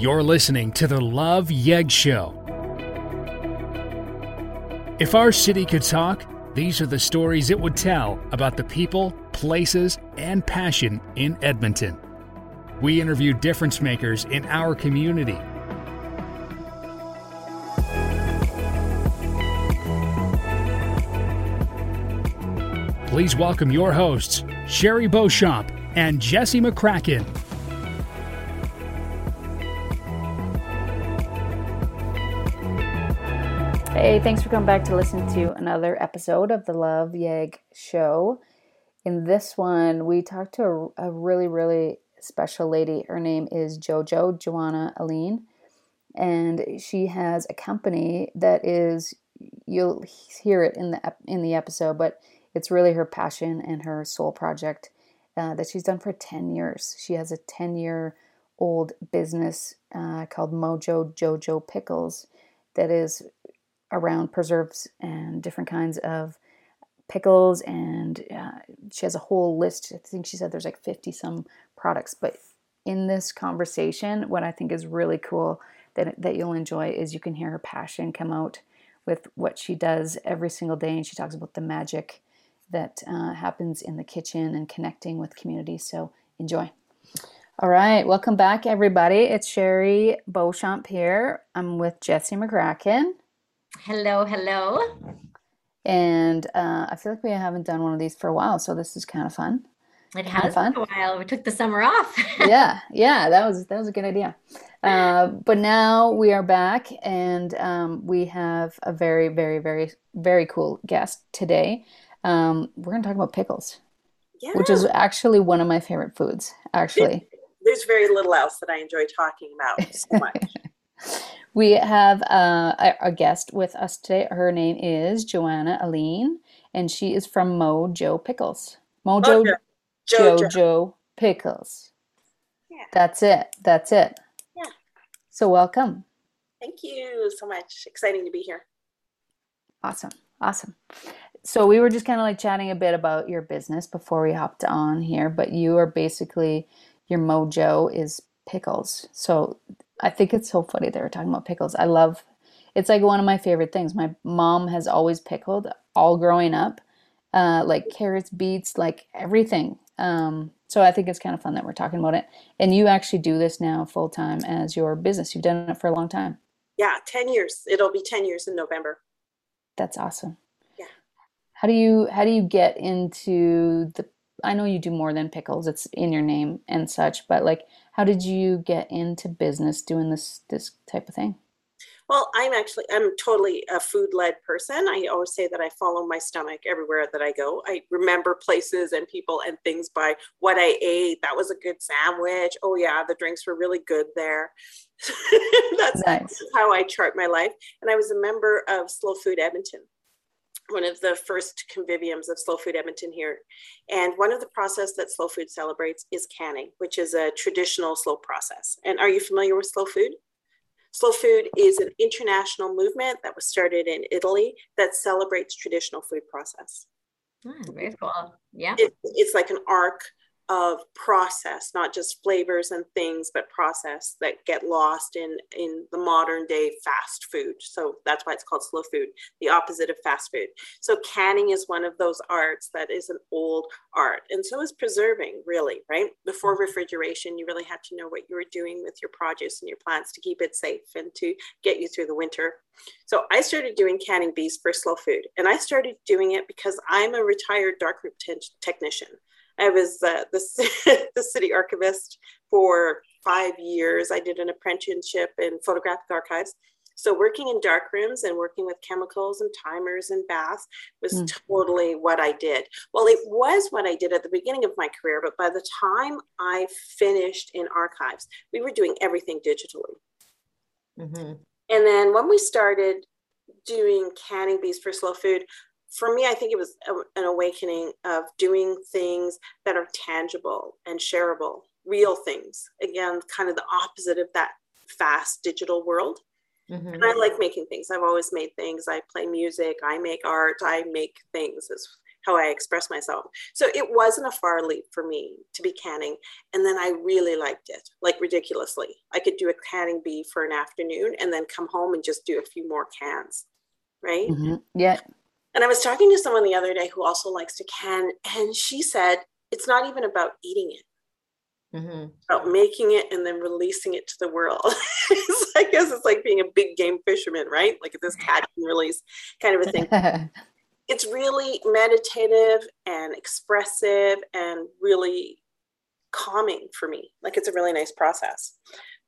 You're listening to the Love Yeg Show. If our city could talk, these are the stories it would tell about the people, places, and passion in Edmonton. We interview difference makers in our community. Please welcome your hosts, Sherry Beauchamp and Jesse McCracken. Hey, thanks for coming back to listen to another episode of the Love Yeg Show. In this one, we talked to a, a really, really special lady. Her name is JoJo, Johwanna Alleyne, and she has a company that is you'll hear it in the in the episode, but it's really her passion and her soul project uh, that she's done for 10 years. She has a 10 year old business uh, called Mojo Jojo Pickles that is around preserves and different kinds of pickles and uh, she has a whole list. I think she said there's like 50 some products but in this conversation what i think is really cool that, that you'll enjoy is you can hear her passion come out with what she does every single day and she talks about the magic that uh, happens in the kitchen and connecting with community so enjoy. All right welcome back everybody. It's sherry beauchamp here. I'm with jesse mccracken Hello, hello. And uh, I feel like we haven't done one of these for a while, so this is kind of fun. It has been a while. We took the summer off. yeah, yeah, that was that was a good idea. Uh, but now we are back, and um, we have a very, very, very, very cool guest today. Um, we're going to talk about pickles, yeah. which is actually one of my favorite foods. Actually, there's very little else that I enjoy talking about so much. We have uh, a, a, guest with us today. Her name is Johwanna Alleyne, and she is from Mojo Pickles. Mojo okay. Jojo. Jojo Pickles. Yeah. That's it. That's it. Yeah. So welcome. Thank you so much. Exciting to be here. Awesome. Awesome. So we were just kind of like chatting a bit about your business before we hopped on here, but you are basically your mojo is pickles. So I think it's so funny they were talking about pickles. I love it's like one of my favorite things. My mom has always pickled all growing up, uh, like carrots, beets, like everything. Um, so I think it's kind of fun that we're talking about it. And you actually do this now full time as your business. You've done it for a long time. Yeah, 10 years. It'll be 10 years in November. That's awesome. Yeah. How do you how do you get into the I know you do more than pickles. It's in your name and such, but like how did you get into business doing this this type of thing? Well, I'm actually I'm totally a food-led person. I always say that I follow my stomach everywhere that I go. I remember places and people and things by what I ate. That was a good sandwich. Oh yeah, the drinks were really good there. That's nice. how I chart my life. And I was a member of Slow Food Edmonton one of the first conviviums of Slow Food Edmonton here. And one of the process that Slow Food celebrates is canning, which is a traditional slow process. And are you familiar with Slow Food? Slow food is an international movement that was started in Italy that celebrates traditional food process. Mm, very cool. Yeah. It, it's like an ark of process, not just flavors and things, but process that get lost in in the modern day fast food. So that's why it's called slow food, the opposite of fast food. So canning is one of those arts that is an old art, and so is preserving. Really, right before refrigeration, you really had to know what you were doing with your produce and your plants to keep it safe and to get you through the winter. So I started doing canning bees for slow food, and I started doing it because I'm a retired darkroom te- technician. I was uh, the, the city archivist for five years. I did an apprenticeship in photographic archives. So working in dark rooms and working with chemicals and timers and baths was mm. totally what I did. Well, it was what I did at the beginning of my career, but by the time I finished in archives, we were doing everything digitally. Mm-hmm. And then when we started doing canning bees for slow food, for me, I think it was a, an awakening of doing things that are tangible and shareable, real things. Again, kind of the opposite of that fast digital world. Mm-hmm. And I like making things. I've always made things. I play music. I make art. I make things. It's, how I express myself. So it wasn't a far leap for me to be canning. And then I really liked it, like ridiculously. I could do a canning bee for an afternoon and then come home and just do a few more cans. Right. Mm-hmm. Yeah. And I was talking to someone the other day who also likes to can, and she said it's not even about eating it. Mm-hmm. About making it and then releasing it to the world. I guess it's like being a big game fisherman, right? Like this catch and release kind of a thing. it's really meditative and expressive and really calming for me. Like it's a really nice process.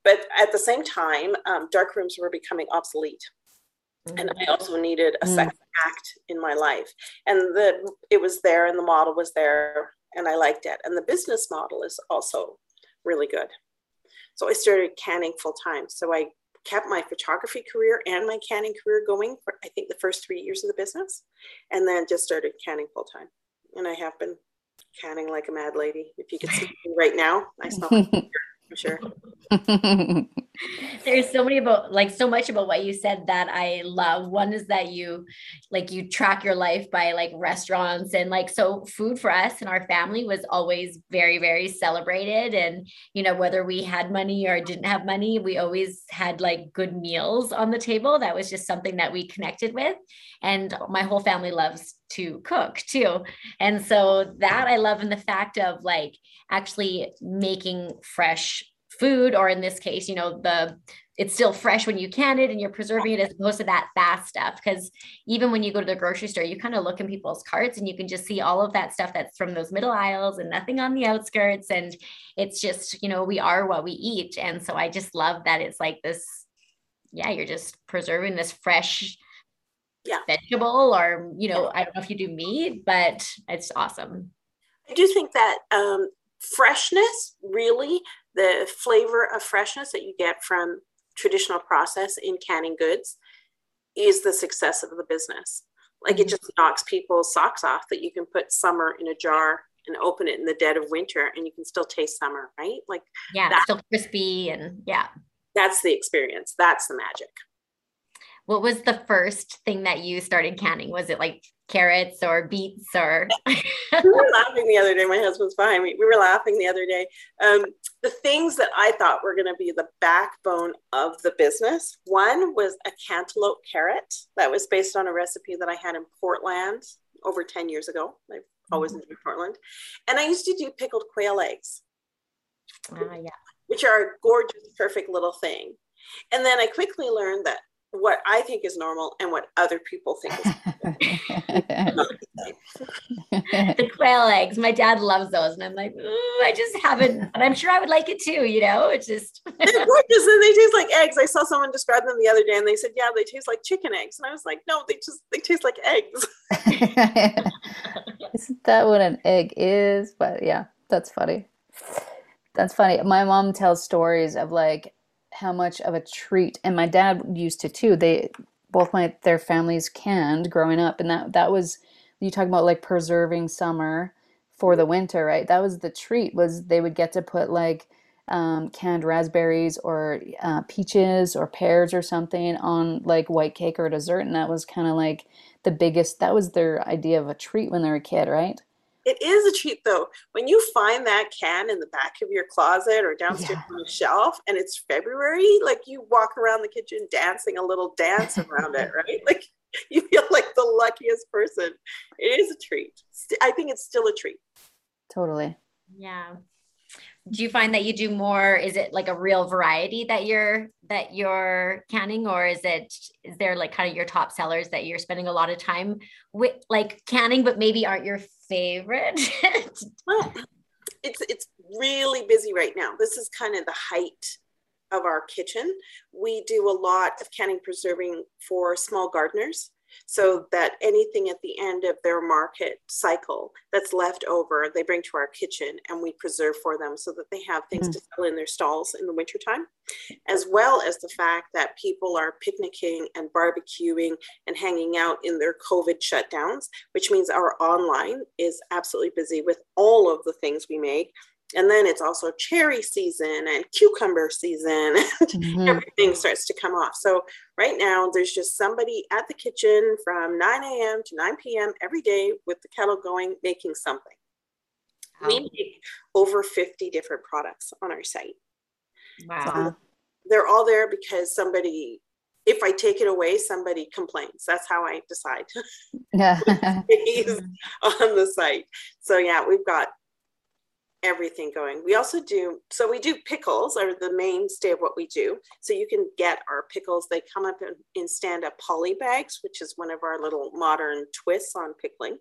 But at the same time, um, dark rooms were becoming obsolete. Mm-hmm. And I also needed a mm. second act in my life. And the it was there and the model was there and I liked it. And the business model is also really good. So I started canning full time. So I kept my photography career and my canning career going for I think the first three years of the business, and then just started canning full time. And I have been canning like a mad lady. If you could see me right now, I smell I'm sure. There's so many about like so much about what you said that I love. One is that you like you track your life by like restaurants and like so food for us and our family was always very very celebrated and you know whether we had money or didn't have money we always had like good meals on the table. That was just something that we connected with and my whole family loves to cook too. And so that I love in the fact of like actually making fresh food or in this case you know the it's still fresh when you can it and you're preserving it as opposed to that fast stuff. Because even when you go to the grocery store you kind of look in people's carts and you can just see all of that stuff that's from those middle aisles and nothing on the outskirts and it's just you know we are what we eat. And so i just love that it's like this yeah you're just preserving this fresh yeah. vegetable or you know i don't know if you do meat but it's awesome. I do think that um, freshness really the flavor of freshness that you get from traditional process in canning goods is the success of the business. Like it mm-hmm. just knocks people's socks off that you can put summer in a jar and open it in the dead of winter and you can still taste summer right? Like yeah that, still crispy and yeah. That's the experience. That's the magic what was the first thing that you started canning? Was it like carrots or beets or we were laughing the other day. My husband's fine. We, we were laughing the other day. Um, the things that i thought were going to be the backbone of the business one was a cantaloupe carrot that was based on a recipe that i had in portland over 10 years ago. I've always mm-hmm. enjoyed portland. And i used to do pickled quail eggs. Uh, yeah. which are a gorgeous perfect little thing. And then i quickly learned that what I think is normal and what other people think is the quail eggs. My dad loves those, and I'm like, I just haven't. And I'm sure I would like it too. You know, it's just they're gorgeous and they taste like eggs. I saw someone describe them the other day, and they said, "Yeah, they taste like chicken eggs," and I was like, "No, they just they taste like eggs." Isn't that what an egg is? But yeah, that's funny. That's funny. My mom tells stories of like how much of a treat and my dad used to too they both my their families canned growing up and that that was you talk about like preserving summer for the winter right? That was the treat was they would get to put like um, canned raspberries or uh, peaches or pears or something on like white cake or dessert and that was kind of like the biggest that was their idea of a treat when they were a kid right it is a treat though. When you find that can in the back of your closet or downstairs yeah. on the shelf and it's February, like you walk around the kitchen dancing a little dance around it, right? Like you feel like the luckiest person. It is a treat. I think it's still a treat. Totally. Yeah. Do you find that you do more is it like a real variety that you're that you're canning or is it is there like kind of your top sellers that you're spending a lot of time with like canning but maybe aren't your favorite? well, it's it's really busy right now. This is kind of the height of our kitchen. We do a lot of canning preserving for small gardeners so that anything at the end of their market cycle that's left over, they bring to our kitchen and we preserve for them so that they have things mm-hmm. to sell in their stalls in the wintertime, as well as the fact that people are picnicking and barbecuing and hanging out in their COVID shutdowns, which means our online is absolutely busy with all of the things we make and then it's also cherry season and cucumber season mm-hmm. everything starts to come off so right now there's just somebody at the kitchen from 9 a.m to 9 p.m every day with the kettle going making something wow. we make over 50 different products on our site wow so they're all there because somebody if I take it away, somebody complains. That's how I decide. Yeah. on the site. So yeah, we've got everything going. We also do, so we do pickles are the mainstay of what we do. So you can get our pickles. They come up in, in stand-up poly bags, which is one of our little modern twists on pickling.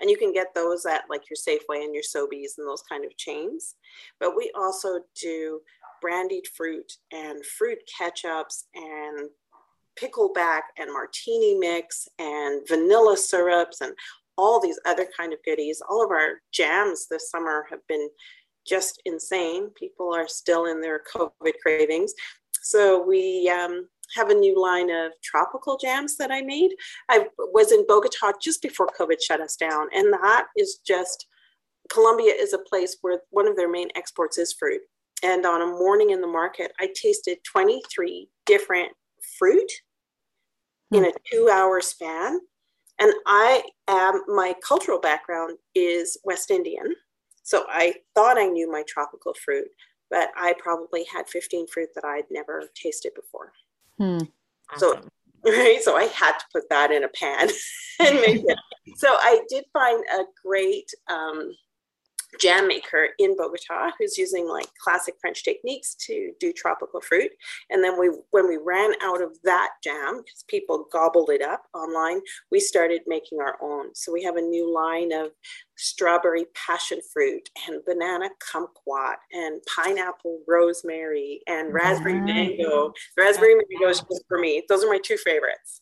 And you can get those at like your Safeway and your Sobeys and those kind of chains. But we also do brandied fruit and fruit ketchups and pickleback and martini mix and vanilla syrups and all these other kind of goodies. All of our jams this summer have been just insane. People are still in their COVID cravings. So we um, have a new line of tropical jams that I made. I was in Bogota just before COVID shut us down, and that is just Colombia is a place where one of their main exports is fruit. And on a morning in the market, I tasted 23 different fruit in a two hour span. And I am, my cultural background is West Indian. So I thought I knew my tropical fruit, but I probably had 15 fruit that I'd never tasted before. Hmm. So, right. So I had to put that in a pan and make it. So I did find a great um, jam maker in Bogota who's using like classic French techniques to do tropical fruit. And then we, when we ran out of that jam, because people gobbled it up online, we started making our own. So we have a new line of strawberry passion fruit and banana kumquat and pineapple rosemary and raspberry mango. Raspberry mango is just for me. Those are my two favorites.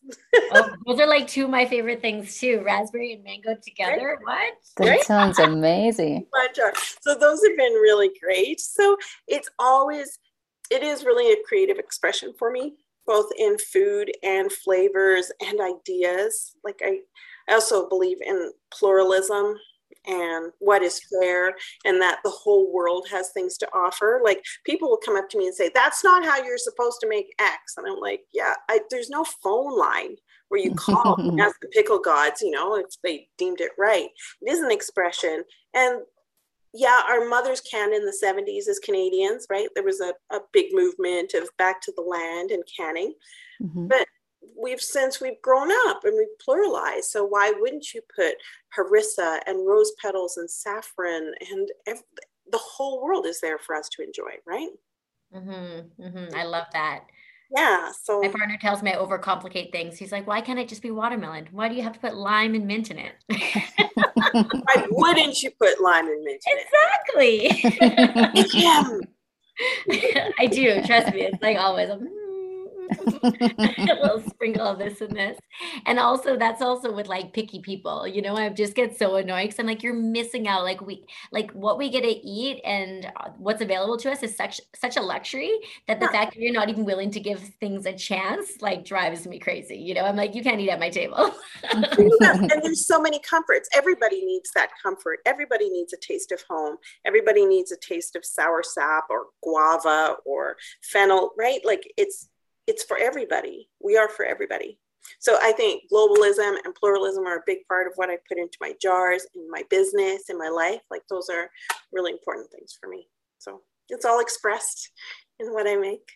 oh, those are like two of my favorite things too. Raspberry and mango together. Right? What? That right? sounds amazing. Uh, so those have been really great. So it's always it is really a creative expression for me both in food and flavors and ideas like i I also believe in pluralism and what is fair and that the whole world has things to offer. Like people will come up to me and say that's not how you're supposed to make x. And i'm like yeah I, there's no phone line where you call and ask the pickle gods you know if they deemed it right. It is an expression. And yeah our mothers canned in the 70s as canadians right? There was a, a big movement of back to the land and canning. Mm-hmm. but we've since we've grown up and we've pluralized. So why wouldn't you put harissa and rose petals and saffron and every, the whole world is there for us to enjoy, right? Mm-hmm, mm-hmm. I love that. Yeah. So my partner tells me I overcomplicate things. He's like, "Why can't it just be watermelon? Why do you have to put lime and mint in it?" Why wouldn't you put lime and mint? exactly. I do. Trust me. It's like always. I'm, a little sprinkle of this and this. And also that's also with like picky people, you know, I just get so annoyed because I'm like, you're missing out. Like we like what we get to eat and uh, what's available to us is such such a luxury that the yeah. fact that you're not even willing to give things a chance like drives me crazy. You know, I'm like, you can't eat at my table. and there's so many comforts. Everybody needs that comfort. Everybody needs a taste of home. Everybody needs a taste of soursop or guava or fennel, right? Like it's it's for everybody. We are for everybody. So I think globalism and pluralism are a big part of what I put into my jars, in my business, in my life. Like those are really important things for me. So it's all expressed in what I make.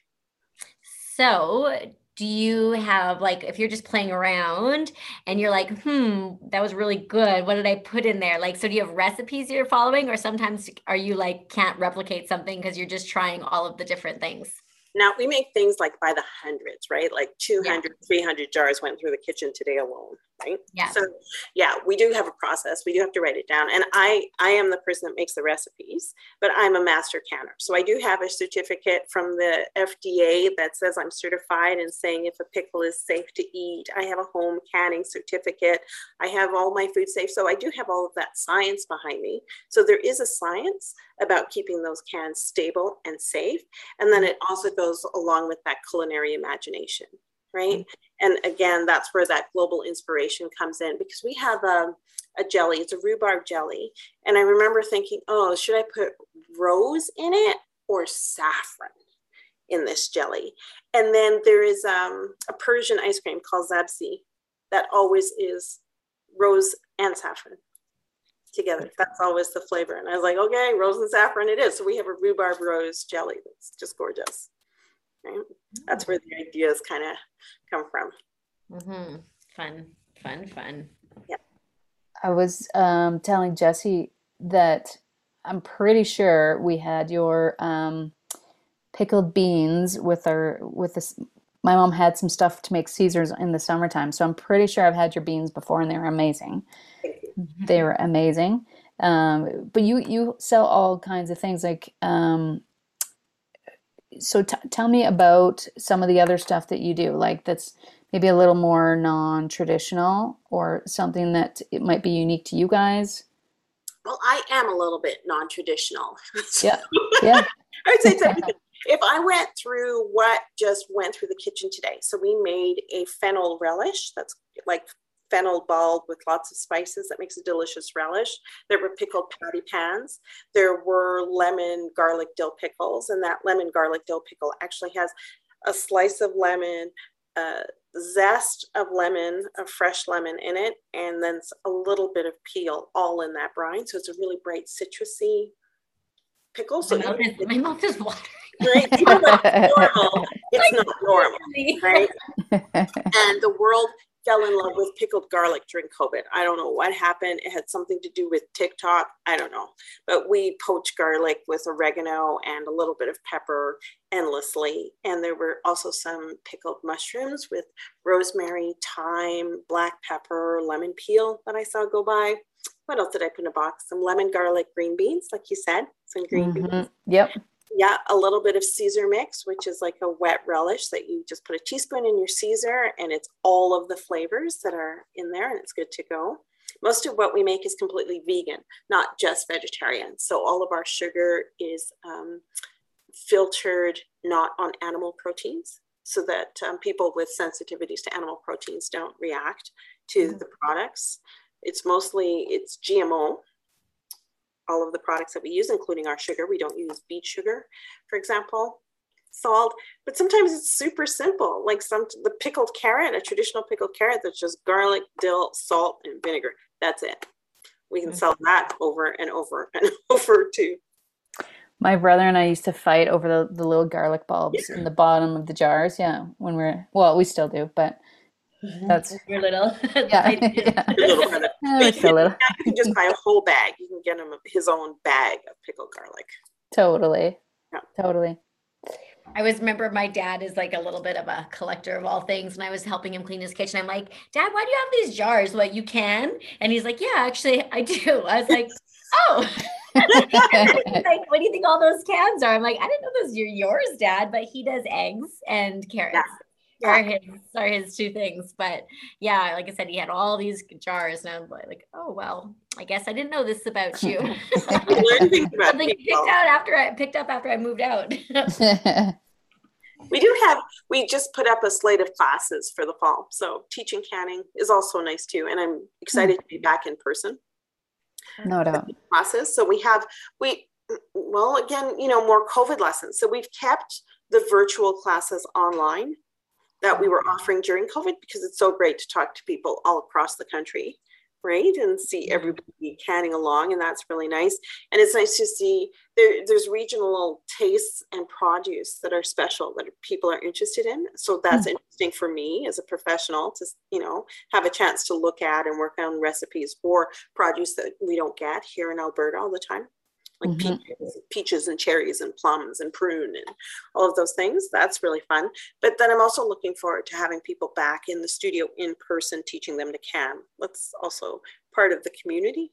So do you have like if you're just playing around and you're like hmm that was really good what did i put in there like so do you have recipes you're following or sometimes are you like can't replicate something because you're just trying all of the different things now we make things like by the hundreds, right? Like 200, yeah. 300 jars went through the kitchen today alone, right? Yeah. So yeah, we do have a process. We do have to write it down. And I, I am the person that makes the recipes, but I'm a master canner. So I do have a certificate from the FDA that says I'm certified and saying if a pickle is safe to eat. I have a home canning certificate. I have all my food safe. So I do have all of that science behind me. So there is a science about keeping those cans stable and safe. And then mm-hmm. it also goes along with that culinary imagination. right? Mm-hmm. And again, that's where that global inspiration comes in because we have a, a jelly, it's a rhubarb jelly. And I remember thinking, oh, should I put rose in it or saffron? in this jelly. And then there is um, a Persian ice cream called Zabzi that always is rose and saffron together. That's always the flavor. And I was like, okay, rose and saffron it is. So we have a rhubarb rose jelly that's just gorgeous. Right? That's where the ideas kind of come from. Mm-hmm. Fun, fun, fun. Yeah. I was um, telling Jesse that I'm pretty sure we had your um, pickled beans with our with this my mom had some stuff to make Caesars in the summertime. So I'm pretty sure I've had your beans before and they were amazing. They were amazing. Um, but you, you sell all kinds of things like, um, so t- tell me about some of the other stuff that you do, like that's maybe a little more non-traditional or something that it might be unique to you guys. Well, I am a little bit non-traditional. yeah. Yeah. I would say if I went through what just went through the kitchen today, so we made a fennel relish that's like fennel bulb with lots of spices that makes a delicious relish. There were pickled patty pans. There were lemon garlic dill pickles, and that lemon garlic dill pickle actually has a slice of lemon, a zest of lemon, a fresh lemon in it, and then a little bit of peel all in that brine. So it's a really bright citrusy pickle. So my mouth is, my mouth is watering right? normal, it's not normal, right? and the world fell in love with pickled garlic during COVID. I don't know what happened. It had something to do with TikTok. I don't know. But we poached garlic with oregano and a little bit of pepper endlessly. And there were also some pickled mushrooms with rosemary, thyme, black pepper, lemon peel that I saw go by. What else did I put in a box? Some lemon garlic green beans, like you said, some green mm-hmm. beans. Yep yeah, a little bit of Caesar mix, which is like a wet relish that you just put a teaspoon in your Caesar and it's all of the flavors that are in there and it's good to go. Most of what we make is completely vegan, not just vegetarian. So all of our sugar is um, filtered not on animal proteins so that um, people with sensitivities to animal proteins don't react to mm-hmm. the products. It's mostly, it's GMO, all of the products that we use, including our sugar. We don't use beet sugar, for example, salt, but sometimes it's super simple. Like some the pickled carrot, a traditional pickled carrot that's just garlic, dill, salt, and vinegar. That's it. We can mm. sell that over and over and over too. My brother and I used to fight over the, the little garlic bulbs yeah. in the bottom of the jars. Yeah, when we're well, we still do, but. Mm-hmm. That's your little. Yeah, yeah. little kind of, you, can, little. you can just buy a whole bag. You can get him his own bag of pickled garlic. Totally. Yeah. Totally. I always remember my dad is like a little bit of a collector of all things, and I was helping him clean his kitchen. I'm like, Dad, why do you have these jars? What you can? And he's like, Yeah, actually, I do. I was like, Oh. like, what do you think all those cans are? I'm like, I didn't know those are yours, Dad, but he does eggs and carrots. Yeah are his are his two things. But yeah, like I said, he had all these jars, and I'm like, oh well, I guess I didn't know this about you. Something picked out after I picked up after I moved out. we do have we just put up a slate of classes for the fall, so teaching canning is also nice too, and I'm excited to be mm. back in person. No doubt. Classes. So we have we well again, you know, more COVID lessons. So we've kept the virtual classes online that we were offering during COVID because it's so great to talk to people all across the country, right? And see everybody canning along, and that's really nice. And it's nice to see there, there's regional tastes and produce that are special that people are interested in. So that's mm-hmm. interesting for me as a professional to, you know, have a chance to look at and work on recipes for produce that we don't get here in Alberta all the time like mm-hmm. peaches, peaches and cherries and plums and prune and all of those things. That's really fun. But then I'm also looking forward to having people back in the studio in person, teaching them to CAM. That's also part of the community.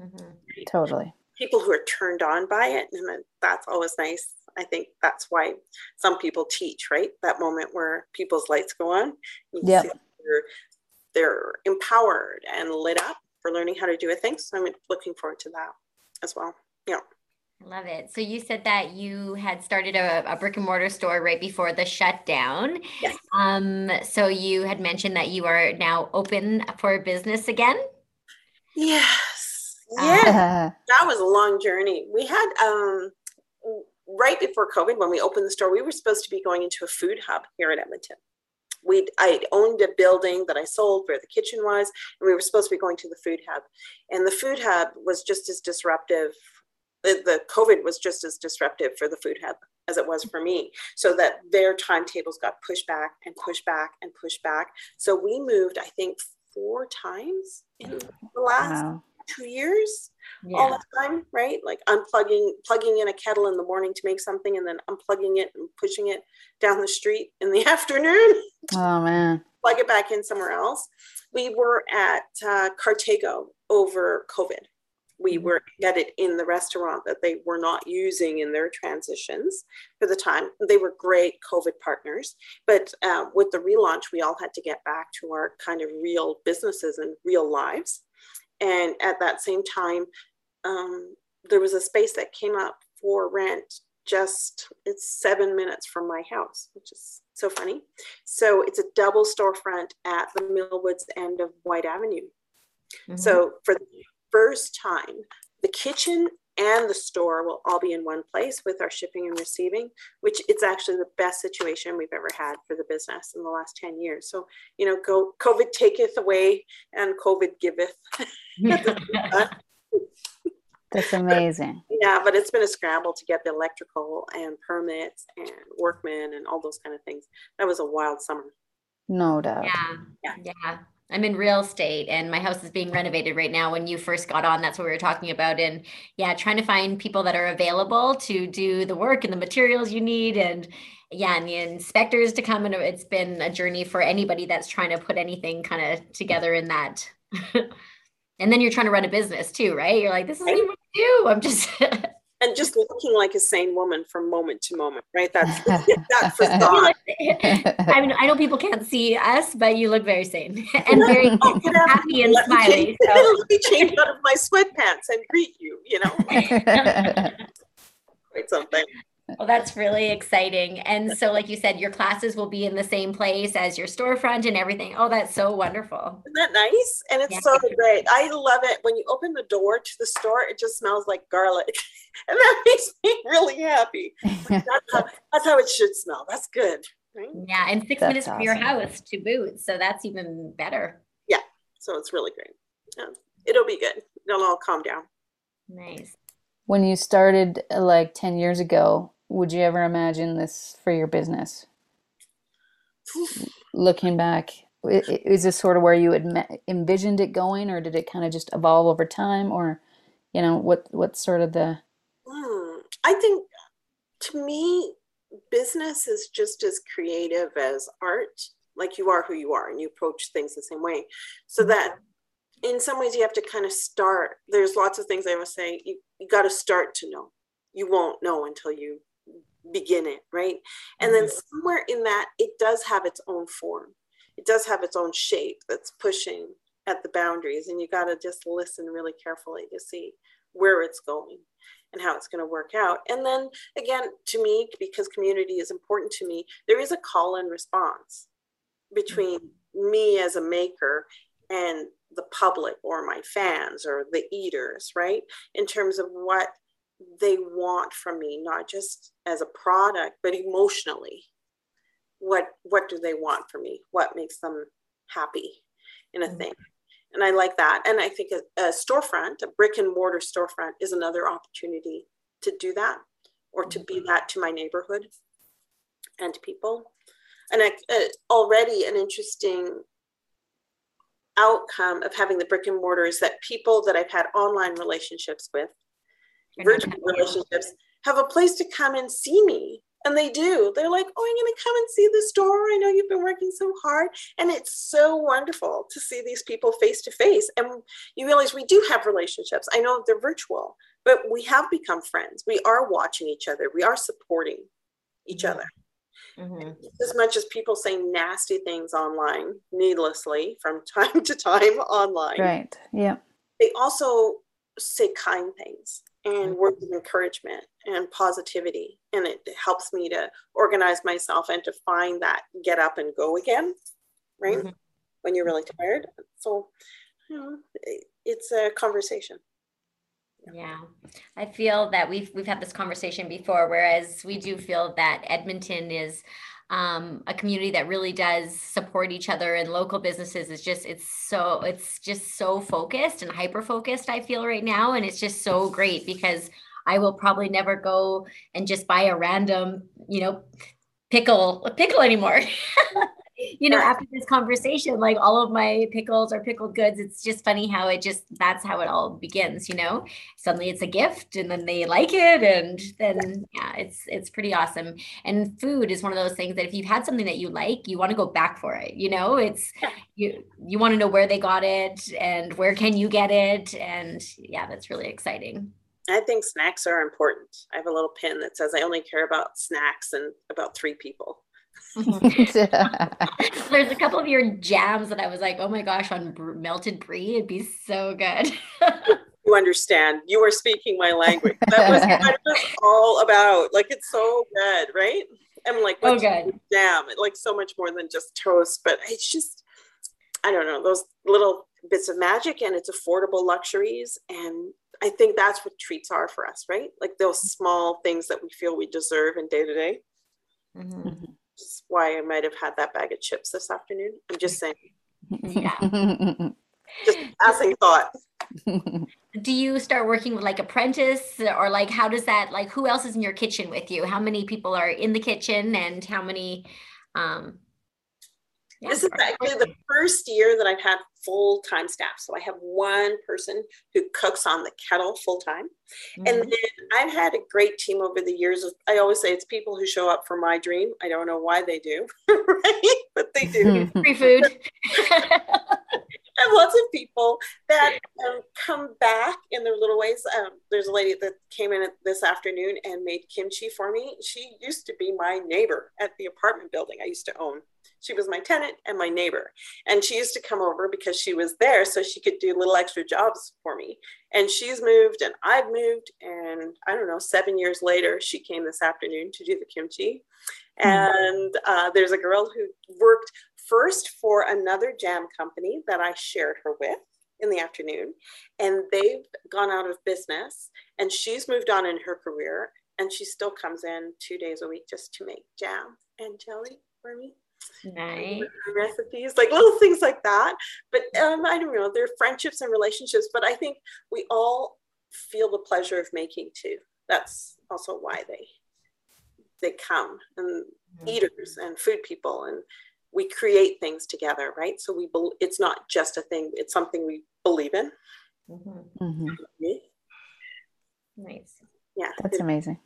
Mm-hmm. Totally. People who are turned on by it, and that's always nice. I think that's why some people teach, right? That moment where people's lights go on. Yeah. They're, they're empowered and lit up for learning how to do a thing. So I'm looking forward to that as well. Yeah. I love it. So you said that you had started a, a, brick and mortar store right before the shutdown. Yes. Um, so you had mentioned that you are now open for business again. Yes. Yeah. that was a long journey. We had um right before COVID, when we opened the store, we were supposed to be going into a food hub here in Edmonton. We I owned a building that I sold where the kitchen was, and we were supposed to be going to the food hub. And the food hub was just as disruptive. The, the COVID was just as disruptive for the food hub as it was for me. So that their timetables got pushed back and pushed back and pushed back. So we moved, I think, four times in the last wow. two years yeah. all the time, right? Like unplugging, plugging in a kettle in the morning to make something and then unplugging it and pushing it down the street in the afternoon. Oh man. Plug it back in somewhere else. We were at uh, Cartago over COVID. We were at it in the restaurant that they were not using in their transitions for the time. They were great COVID partners, but uh, with the relaunch, we all had to get back to our kind of real businesses and real lives. And at that same time, um, there was a space that came up for rent just it's seven minutes from my house which is so funny so it's a double storefront at the millwoods end of Whyte avenue mm-hmm. so for the first time the kitchen and the store will all be in one place with our shipping and receiving which it's actually the best situation we've ever had for the business in the last 10 years so you know go covid taketh away and covid giveth That's amazing. Yeah, but it's been a scramble to get the electrical and permits and workmen and all those kind of things. That was a wild summer. No doubt. Yeah. Yeah. Yeah. I'm in real estate and my house is being renovated right now. When you first got on, that's what we were talking about. And yeah, trying to find people that are available to do the work and the materials you need. And yeah, and the inspectors to come. And it's been a journey for anybody that's trying to put anything kind of together in that. and then you're trying to run a business too, right? You're like, this is what I do. I'm just and just looking like a sane woman from moment to moment, right? That's that facade. I mean, I know people can't see us, but you look very sane and very oh, happy and smiley. so. Let me change out of my sweatpants and greet you. You know, quite something. Well, that's really exciting. And so, like you said, your classes will be in the same place as your storefront and everything. Oh, that's so wonderful. Isn't that nice? And it's yeah. so great. I love it. When you open the door to the store, it just smells like garlic. and that makes me really happy. that's, how, that's how it should smell. That's good. Right? Yeah. And six that's minutes awesome. from your house to boot. So that's even better. Yeah. So it's really great. Yeah. It'll be good. It'll all calm down. Nice. When you started uh, like 10 years ago, would you ever imagine this for your business? Looking back, is this sort of where you had envisioned it going, or did it kind of just evolve over time, or you know, what what's sort of the? Hmm. I think to me, business is just as creative as art. Like you are who you are, and you approach things the same way. So mm-hmm. that in some ways you have to kind of start. There's lots of things I would say you, you got to start to know. You won't know until you begin it, right? And then mm-hmm. somewhere in that, it does have its own form. It does have its own shape that's pushing at the boundaries. And you got to just listen really carefully to see where it's going and how it's going to work out. And then again, to me, because community is important to me, there is a call and response between me as a maker and the public or my fans or the eaters, right? In terms of what they want from me, not just as a product, but emotionally. What what do they want from me? What makes them happy in a mm-hmm. thing? And I like that. And I think a, a, storefront, a brick and mortar storefront, is another opportunity to do that or to be mm-hmm. that to my neighborhood and to people. And I, uh, already an interesting outcome of having the brick and mortar is that people that I've had online relationships with virtual relationships have a place to come and see me. And they do. They're like oh i'm going to come and see the store. I know you've been working so hard. And it's so wonderful to see these people face to face. And you realize we do have relationships. I know they're virtual but we have become friends. We are watching each other. We are supporting each other. Mm-hmm. as much as people say nasty things online needlessly from time to time online right. Yeah. they also say kind things and words of encouragement and positivity. And it helps me to organize myself and to find that get up and go again, right? Mm-hmm. When you're really tired. So, you know, it's a conversation. Yeah. I feel that we've we've had this conversation before, whereas we do feel that Edmonton is um, a community that really does support each other and local businesses is just it's so it's just so focused and hyper focused i feel right now and it's just so great because i will probably never go and just buy a random you know pickle pickle anymore you know, after this conversation, like all of my pickles or pickled goods, it's just funny how it just that's how it all begins, you know. Suddenly it's a gift and then they like it and then yeah, it's it's pretty awesome. And food is one of those things that if you've had something that you like, you want to go back for it, you know. It's you you want to know where they got it and where can you get it and yeah, that's really exciting. I think snacks are important. I have a little pin that says I only care about snacks and about three people. There's a couple of your jams that I was like, oh my gosh, on br- melted brie, it'd be so good. you understand. You are speaking my language. That was what it was all about. Like it's so good, right? I'm like, oh, good. Jam, like so much more than just toast, but it's just, I don't know, those little bits of magic and it's affordable luxuries. And I think that's what treats are for us, right? Like those mm-hmm. small things that we feel we deserve in day to day. Mm-hmm. Mm-hmm. Why I might have had that bag of chips this afternoon. I'm just saying. Yeah. just passing thought. Do you start working with like apprentice or like how does that like who else is in your kitchen with you? How many people are in the kitchen and how many um yeah, this is actually the first year that I've had full time staff. So I have one person who cooks on the kettle full time. Mm-hmm. And then I've had a great team over the years. Of, I always say it's people who show up for my dream. I don't know why they do, right? But they do. Free food. have lots of people that um, come back in their little ways. Um, there's a lady that came in this afternoon and made kimchi for me. She used to be my neighbor at the apartment building I used to own. She was my tenant and my neighbor. And she used to come over because she was there so she could do little extra jobs for me. And she's moved and I've moved. And I don't know, seven years later, she came this afternoon to do the kimchi. Mm-hmm. And uh, there's a girl who worked first for another jam company that I shared her with in the afternoon. And they've gone out of business. And she's moved on in her career. And she still comes in two days a week just to make jam and jelly for me nice. recipes, like little things like that. But um, I don't know, they're friendships and relationships, but I think we all feel the pleasure of making too. That's also why they they come and mm-hmm. eaters and food people and we create things together, right? So we be- it's not just a thing; it's something we believe in. Mm-hmm. Mm-hmm. Nice. Yeah, that's amazing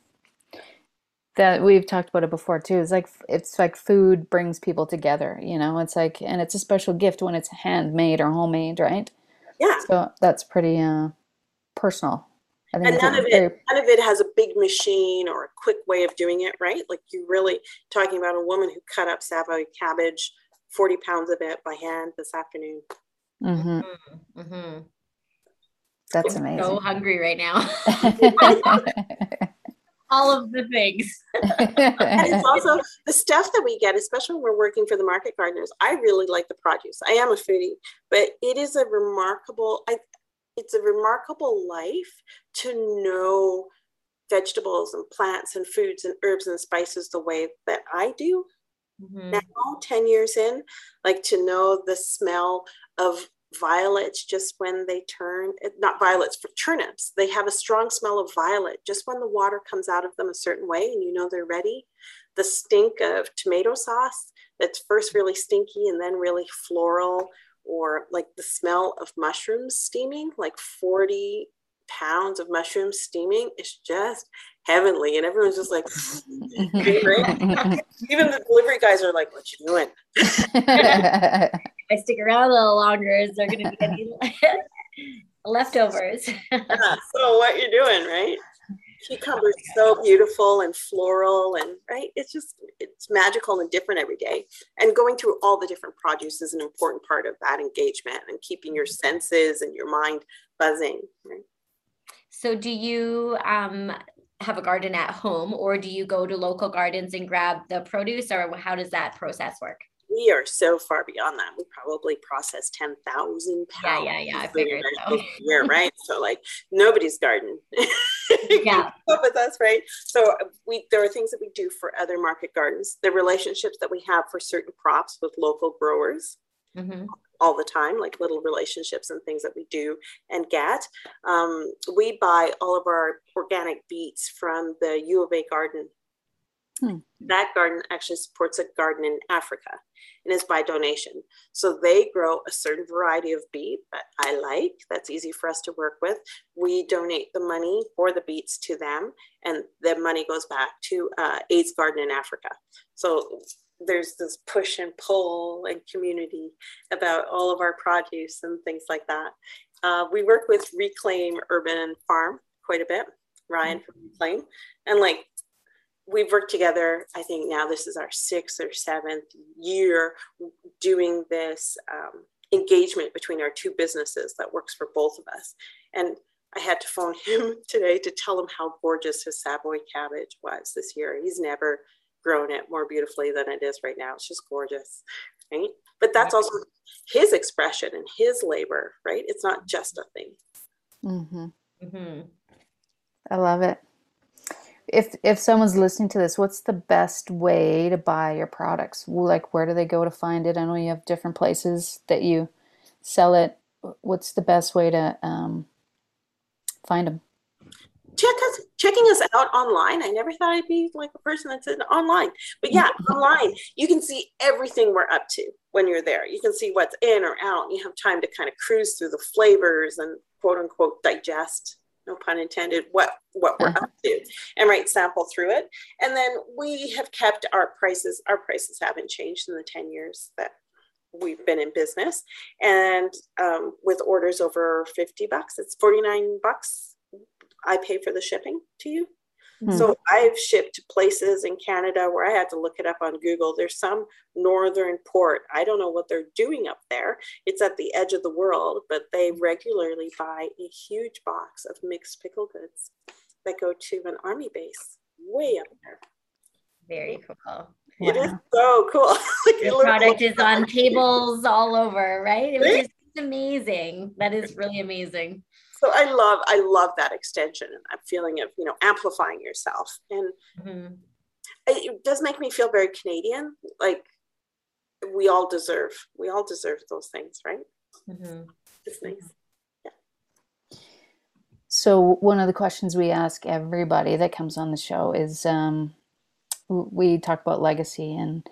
that we've talked about it before too. It's like it's like food brings people together, you know. It's like and it's a special gift when it's handmade or homemade, right? Yeah. So that's pretty uh, personal. I think and none of it very... none of it has a big machine or a quick way of doing it, right? Like you're really talking about a woman who cut up Savoy cabbage, forty pounds of it by hand this afternoon. Mm-hmm. Mm-hmm. mm-hmm. That's amazing. so hungry right now. all of the things. and it's also the stuff that we get, especially when we're working for the market gardeners. I really like the produce. I am a foodie, but it is a remarkable. I, it's a remarkable life to know vegetables and plants and foods and herbs and spices the way that I do. Mm-hmm. Now, 10 years in, like to know the smell of violets just when they turn eh, not violets for turnips they have a strong smell of violet just when the water comes out of them a certain way and you know they're ready the stink of tomato sauce that's first really stinky and then really floral or like the smell of mushrooms steaming like 40 pounds of mushrooms steaming is just heavenly and everyone's just like even the delivery guys are like what you doing I stick around a little longer, they're going to be any leftovers. yeah, so what you're doing, right? Cucumber's so beautiful and floral, and right, it's just it's magical and different every day. And going through all the different produce is an important part of that engagement and keeping your senses and your mind buzzing. Right? So do you um, have a garden at home or do you go to local gardens and grab the produce or how does that process work? we are so far beyond that. We probably process 10,000 pounds. Yeah, yeah, yeah. I figured so. year, right? so like nobody's garden. yeah. with us, right? So we there are things that we do for other market gardens. The relationships that we have for certain crops with local growers. Mm-hmm. All the time, like little relationships and things that we do and get. Um, we buy all of our organic beets from the U of A garden Hmm. That garden actually supports a garden in Africa and is by donation. So they grow a certain variety of beet that I like, that's easy for us to work with. We donate the money for the beets to them, and the money goes back to uh, AIDS Garden in Africa. So there's this push and pull and community about all of our produce and things like that. Uh, we work with Reclaim Urban Farm quite a bit, Ryan from Reclaim, and like we've worked together. I think now this is our sixth or seventh year doing this um, engagement between our two businesses that works for both of us. And I had to phone him today to tell him how gorgeous his Savoy cabbage was this year. He's never grown it more beautifully than it is right now. It's just gorgeous, right? But that's also his expression and his labor, right? It's not just a thing. Mm-hmm. Mm-hmm. I love it if if someone's listening to this what's the best way to buy your products? Like where do they go to find it? I know you have different places that you sell it. What's the best way to um, find them check us checking us out online. I never thought i'd be like a person that said online but yeah online you can see everything we're up to when you're there. You can see what's in or out you have time to kind of cruise through the flavors and quote unquote digest no pun intended, what what we're uh-huh. up to, and right sample through it. And then we have kept our prices. Our prices haven't changed in the ten years that we've been in business. And um, with orders over fifty bucks, it's forty nine bucks. I pay for the shipping to you. Mm-hmm. So I've shipped to places in Canada where I had to look it up on Google. There's some northern port. I don't know what they're doing up there. It's at the edge of the world, but they regularly buy a huge box of mixed pickle goods that go to an army base way up there. Very cool. It is so cool. like the product is on tables all over, right? Which is amazing. That is really amazing so i love i love that extension and that feeling of you know amplifying yourself. And mm-hmm. it does make me feel very canadian. Like we all deserve we all deserve those things right? Mm-hmm. it's nice. Yeah. So one of the questions we ask everybody that comes on the show is um, we talk about legacy and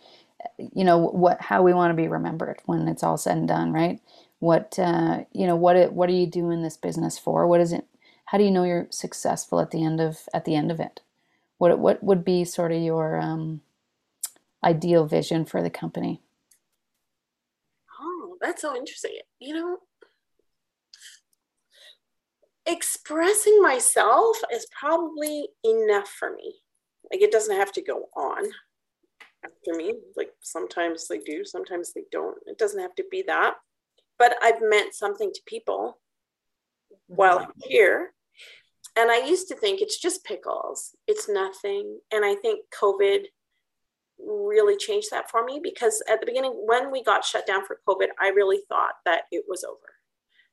you know what how we want to be remembered when it's all said and done right what uh, you know what what are you doing this business for? What is it how do you know you're successful at the end of at the end of it? What what would be sort of your um, ideal vision for the company? Oh that's so interesting. You know expressing myself is probably enough for me. Like it doesn't have to go on after me. Like sometimes they do sometimes they don't. It doesn't have to be that but I've meant something to people while I'm here. And I used to think it's just pickles, it's nothing. And I think COVID really changed that for me because at the beginning, when we got shut down for COVID, I really thought that it was over,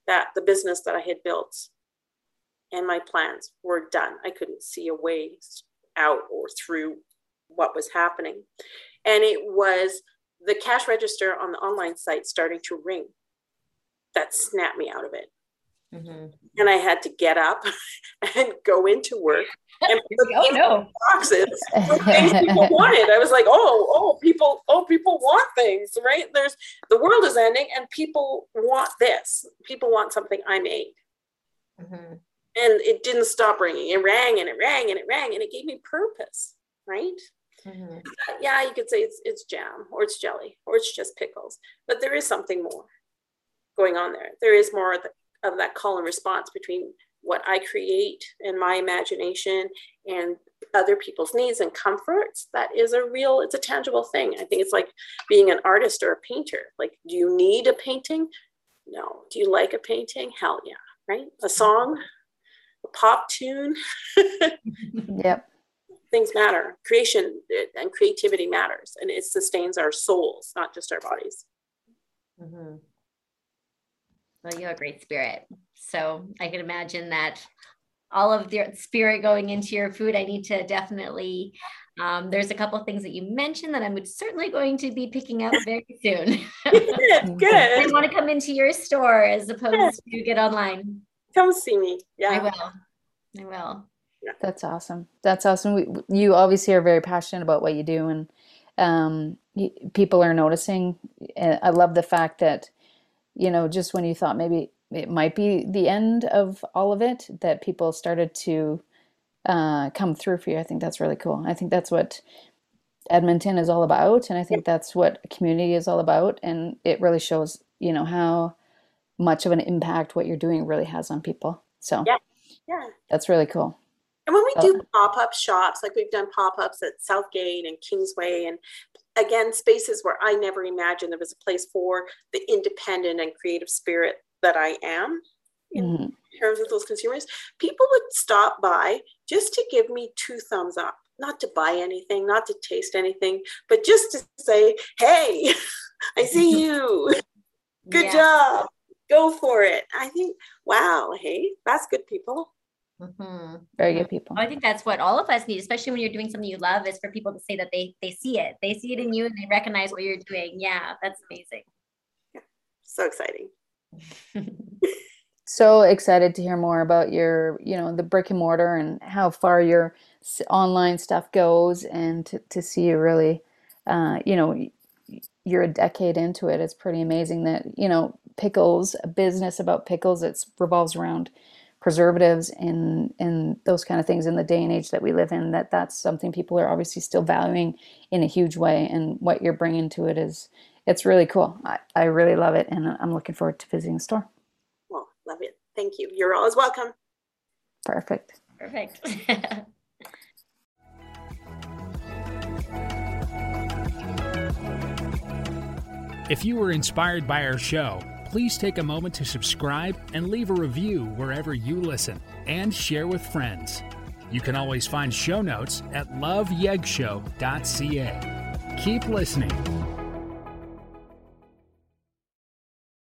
that the business that I had built and my plans were done. I couldn't see a way out or through what was happening. And it was the cash register on the online site starting to ring that snapped me out of it. Mm-hmm. And I had to get up and go into work and put oh, no. boxes things people wanted. I was like, oh, oh, people, oh, people want things, right? There's the world is ending, and people want this. People want something I made. Mm-hmm. And it didn't stop ringing. It rang and it rang and it rang, and it gave me purpose, right? Mm-hmm. Yeah, you could say it's it's jam or it's jelly or it's just pickles, but there is something more going on there. There is more of, the, of that call and response between what I create and my imagination and other people's needs and comforts. That is a real, it's a tangible thing. I think it's like being an artist or a painter. Like, do you need a painting? No. Do you like a painting? Hell yeah, right? A song, a pop tune. yep. Things matter. Creation and creativity matters, and it sustains our souls, not just our bodies. Mm-hmm. Well, you have a great spirit. So I can imagine that all of the spirit going into your food. I need to definitely. Um, there's a couple of things that you mentioned that I'm certainly going to be picking up very soon. good, good. I want to come into your store as opposed to get online. Come see me. Yeah, I will. I will. That's awesome. That's awesome. We, you obviously are very passionate about what you do, and um, people are noticing. I love the fact that, you know, just when you thought maybe it might be the end of all of it, that people started to uh, come through for you. I think that's really cool. I think that's what Edmonton is all about, and I think that's what community is all about. And it really shows, you know, how much of an impact what you're doing really has on people. So yeah, yeah, that's really cool. And when we do pop up shops, like we've done pop ups at Southgate and Kingsway, and again, spaces where I never imagined there was a place for the independent and creative spirit that I am in mm-hmm. terms of those consumers, people would stop by just to give me two thumbs up, not to buy anything, not to taste anything, but just to say, hey, I see you. Good yeah. job. Go for it. I think, wow, hey, that's good people. Mm-hmm. Very good people. I think that's what all of us need, especially when you're doing something you love, is for people to say that they they see it, they see it in you, and they recognize what you're doing. Yeah, that's amazing. Yeah, so exciting. so excited to hear more about your, you know, the brick and mortar and how far your online stuff goes, and to to see you really, uh, you know, you're a decade into it. It's pretty amazing that you know pickles, a business about pickles. It revolves around preservatives and and those kind of things in the day and age that we live in that that's something people are obviously still valuing in a huge way and what you're bringing to it is it's really cool. I, I really love it and i'm looking forward to visiting the store. Well love it. Thank you. You're always welcome. Perfect. Perfect. If you were inspired by our show please take a moment to subscribe and leave a review wherever you listen and share with friends. You can always find show notes at loveyegshow.ca. Keep listening.